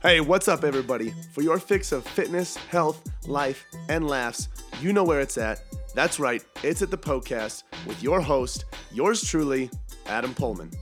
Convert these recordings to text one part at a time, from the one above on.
Hey, what's up, everybody? For your fix of fitness, health, life, and laughs, you know where it's at. That's right, it's at the Poecast with your host, yours truly, Adam Poehlmann.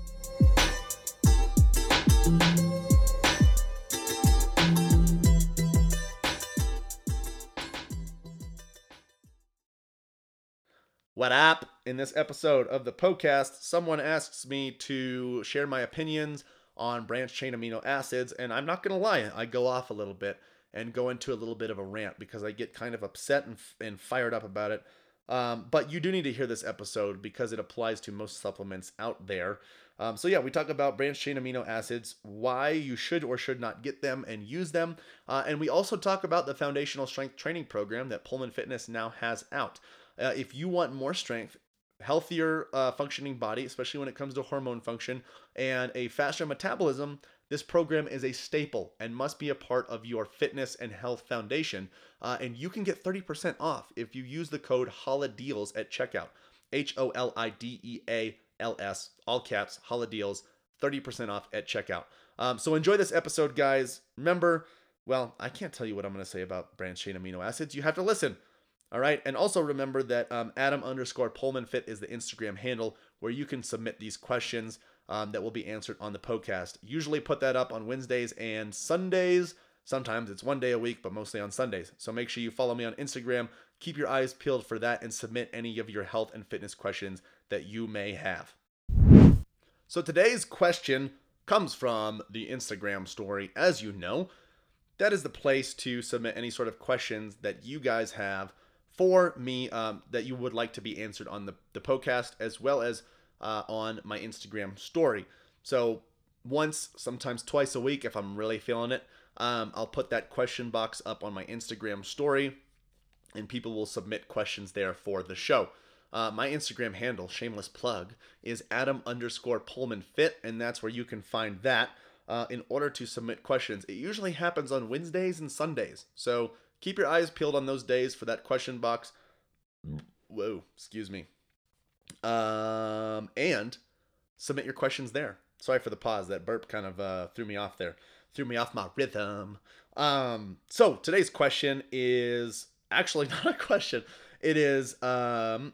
What up? In this episode of the Poecast, someone asks me to share my opinions on branch chain amino acids, and I'm not gonna lie, I go off a little bit and go into a little bit of a rant because I get kind of upset and, and fired up about it. Um, but you do need to hear this episode because it applies to most supplements out there. Um, so yeah, we talk about branch chain amino acids, why you should or should not get them and use them, uh, and we also talk about the foundational strength training program that Poehlmann Fitness now has out. Uh, if you want more strength, healthier uh, functioning body, especially when it comes to hormone function, and a faster metabolism, this program is a staple and must be a part of your fitness and health foundation. Uh, and you can get 30% off if you use the code HOLIDEALS at checkout. H O L I D E A L S, all caps, HOLIDEALS, 30% off at checkout. Um, so enjoy this episode, guys. Remember, well, I can't tell you what I'm going to say about branched chain amino acids. You have to listen. All right. And also remember that um, Adam underscore Poehlmann Fit is the Instagram handle where you can submit these questions um, that will be answered on the podcast. Usually put that up on Wednesdays and Sundays. Sometimes it's one day a week, but mostly on Sundays. So make sure you follow me on Instagram. Keep your eyes peeled for that and submit any of your health and fitness questions that you may have. So today's question comes from the Instagram story. As you know, that is the place to submit any sort of questions that you guys have for me um, that you would like to be answered on the, the podcast as well as uh, on my Instagram story. So once, sometimes twice a week, if I'm really feeling it, um, I'll put that question box up on my Instagram story and people will submit questions there for the show. Uh, my Instagram handle, shameless plug, is Adam underscore Poehlmann Fit, and that's where you can find that uh, in order to submit questions. It usually happens on Wednesdays and Sundays. So keep your eyes peeled on those days for that question box. Whoa, excuse me. Um, and submit your questions there. Sorry for the pause. That burp kind of uh, threw me off there, threw me off my rhythm. Um, so today's question is actually not a question. It is um,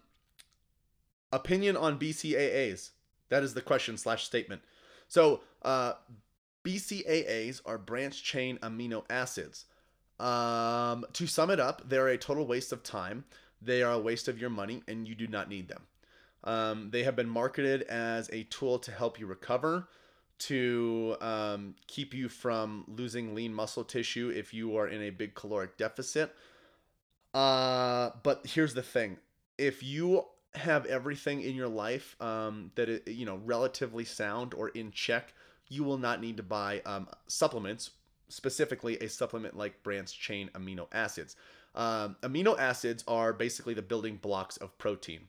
opinion on BCAAs. That is the question slash statement. So uh, BCAAs are branch chain amino acids. Um, to sum it up, they're a total waste of time. They are a waste of your money, and you do not need them. Um, they have been marketed as a tool to help you recover, to um, keep you from losing lean muscle tissue if you are in a big caloric deficit. Uh, but here's the thing: if you have everything in your life um, that is, you know relatively sound or in check, you will not need to buy um, supplements specifically a supplement like branched chain amino acids. Um, amino acids are basically the building blocks of protein.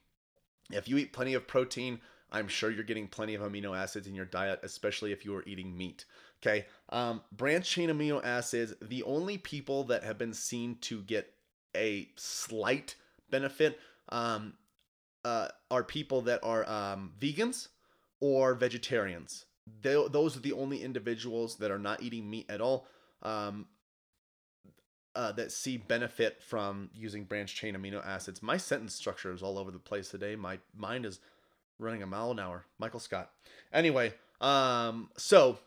If you eat plenty of protein, I'm sure you're getting plenty of amino acids in your diet, especially if you are eating meat. Okay. Um, branch chain amino acids, the only people that have been seen to get a slight benefit um, uh, are people that are um, vegans or vegetarians. They, those are the only individuals that are not eating meat at all um, uh, that see benefit from using branch chain amino acids. My sentence structure is all over the place today. My mind is running a mile an hour. Michael Scott. Anyway, um, so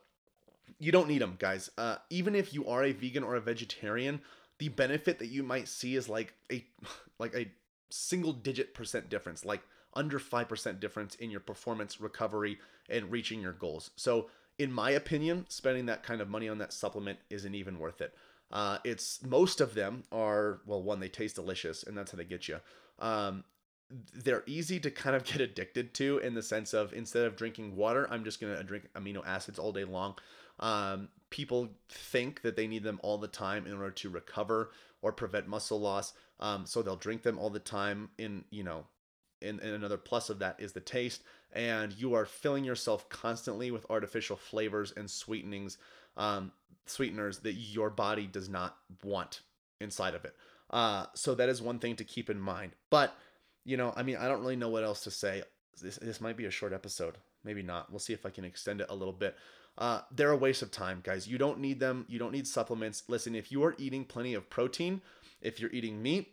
you don't need them, guys. Uh, even if you are a vegan or a vegetarian, the benefit that you might see is like a like a single digit percent difference, like under 5% difference in your performance, recovery, and reaching your goals. So in my opinion, spending that kind of money on that supplement isn't even worth it. Uh, it's most of them are well, one they taste delicious, and that's how they get you. Um, they're easy to kind of get addicted to in the sense of instead of drinking water, I'm just gonna drink amino acids all day long. Um, people think that they need them all the time in order to recover or prevent muscle loss, um, so they'll drink them all the time. In you know, and, and another plus of that is the taste. And you are filling yourself constantly with artificial flavors and sweetenings um, sweeteners that your body does not want inside of it. Uh, so that is one thing to keep in mind. But you know i mean i don't really know what else to say. This, this might be a short episode. Maybe not. We'll see if i can extend it a little bit. Uh, they're a waste of time, guys. You don't need them. You don't need supplements. Listen, if you are eating plenty of protein, if you're eating meat,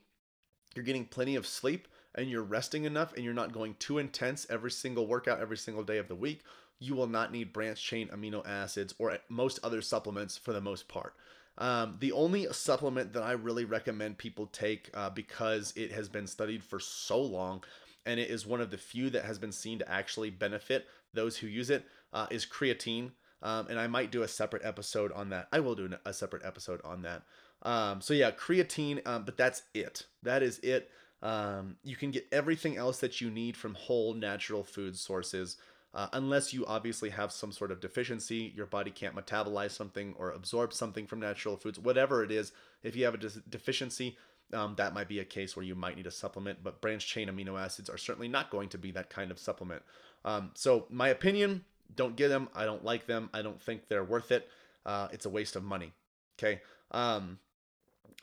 you're getting plenty of sleep, and you're resting enough, and you're not going too intense every single workout every single day of the week, you will not need branch chain amino acids or most other supplements for the most part. Um, the only supplement that I really recommend people take uh, because it has been studied for so long and it is one of the few that has been seen to actually benefit those who use it uh, is creatine. Um, and I might do a separate episode on that. I will do a separate episode on that. Um, so yeah, creatine, um, but that's it. That is it. Um, you can get everything else that you need from whole natural food sources. Uh, unless you obviously have some sort of deficiency, your body can't metabolize something or absorb something from natural foods, whatever it is. If you have a de- deficiency, um, that might be a case where you might need a supplement, but branch chain amino acids are certainly not going to be that kind of supplement. Um, so, my opinion don't get them. I don't like them. I don't think they're worth it. Uh, it's a waste of money. Okay. Um,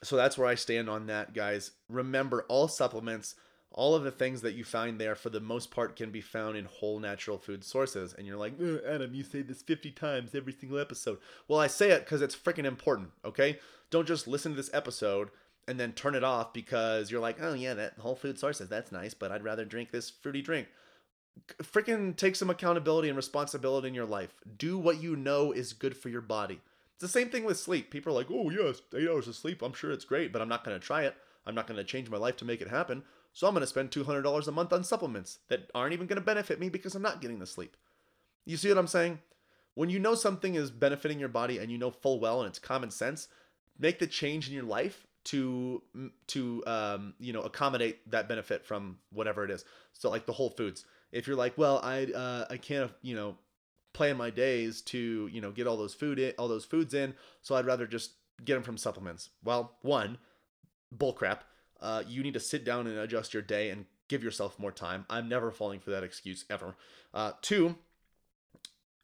so, that's where I stand on that, guys. Remember, all supplements all of the things that you find there for the most part can be found in whole natural food sources. And you're like adam you say this 50 times every single episode. Well i say it because it's freaking important okay? Don't just listen to this episode and then turn it off because you're like oh yeah that whole food sources that's nice but i'd rather drink this fruity drink. Freaking take some accountability and responsibility in your life. Do what you know is good for your body it's the same thing with sleep people are like oh yes eight hours of sleep i'm sure it's great but i'm not going to try it i'm not going to change my life to make it happen so I'm going to spend $200 a month on supplements that aren't even going to benefit me because I'm not getting the sleep. You see what I'm saying? When you know something is benefiting your body and you know full well and it's common sense, make the change in your life to to um, you know accommodate that benefit from whatever it is. So like the Whole Foods. If you're like, well, I uh, I can't you know plan my days to you know get all those food in, all those foods in, so I'd rather just get them from supplements. Well, one, bullcrap uh, you need to sit down and adjust your day and give yourself more time. I'm never falling for that excuse ever. Uh, two,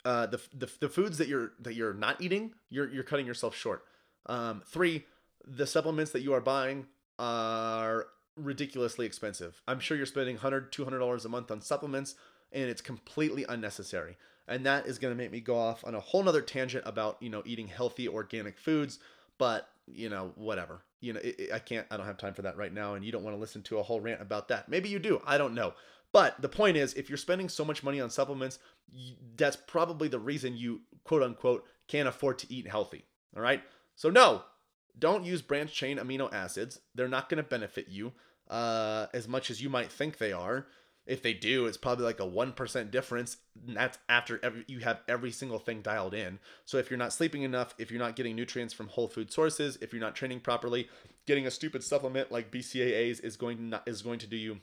uh, the, the the foods that you're that you're not eating, you're you're cutting yourself short. Um, three, the supplements that you are buying are ridiculously expensive. I'm sure you're spending 100 200 dollars a month on supplements, and it's completely unnecessary. And that is going to make me go off on a whole nother tangent about you know eating healthy organic foods. But you know whatever you know, it, it, I can't, I don't have time for that right now. And you don't want to listen to a whole rant about that. Maybe you do. I don't know. But the point is, if you're spending so much money on supplements, that's probably the reason you, quote unquote, can't afford to eat healthy. All right. So, no, don't use branch chain amino acids. They're not going to benefit you uh, as much as you might think they are. If they do, it's probably like a 1% difference. that's after every, you have every single thing dialed in. So if you're not sleeping enough, if you're not getting nutrients from whole food sources, if you're not training properly, getting a stupid supplement like BCAAs is going to not, is going to do you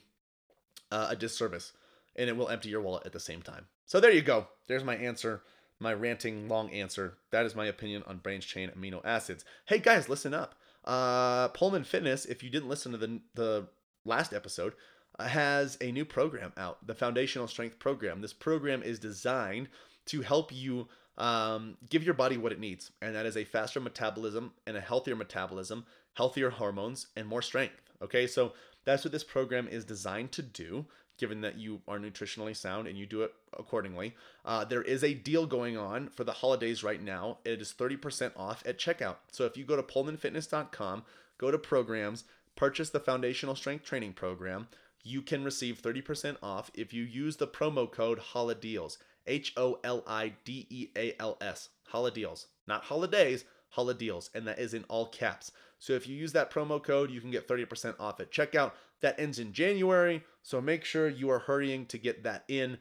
uh, a disservice and it will empty your wallet at the same time. So there you go. There's my answer, my ranting long answer. That is my opinion on branched chain amino acids. Hey guys, listen up. Uh, Poehlmann Fitness, if you didn't listen to the the last episode, has a new program out, the Foundational Strength Program. This program is designed to help you um, give your body what it needs, and that is a faster metabolism and a healthier metabolism, healthier hormones, and more strength. Okay, so that's what this program is designed to do. Given that you are nutritionally sound and you do it accordingly, uh, there is a deal going on for the holidays right now. It is 30% off at checkout. So if you go to poehlmannfitness.com, go to programs, purchase the Foundational Strength Training Program you can receive 30% off if you use the promo code HOLIDEALS. H O L I D E A L S. HOLIDEALS. Not holidays, HOLIDEALS. And that is in all caps. So if you use that promo code, you can get 30% off at checkout. That ends in January. So make sure you are hurrying to get that in.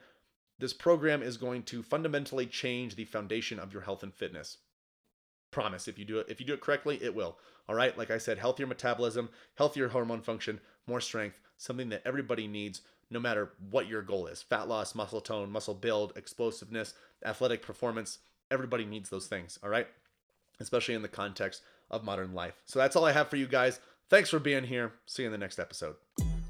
This program is going to fundamentally change the foundation of your health and fitness. Promise if you do it if you do it correctly, it will. All right, like I said, healthier metabolism, healthier hormone function, more strength, something that everybody needs no matter what your goal is fat loss, muscle tone, muscle build, explosiveness, athletic performance. Everybody needs those things, all right? Especially in the context of modern life. So that's all I have for you guys. Thanks for being here. See you in the next episode.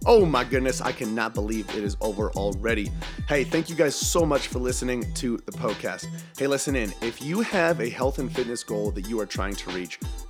Oh my goodness, I cannot believe it is over already. Hey, thank you guys so much for listening to the Poecast. Hey, listen in. If you have a health and fitness goal that you are trying to reach,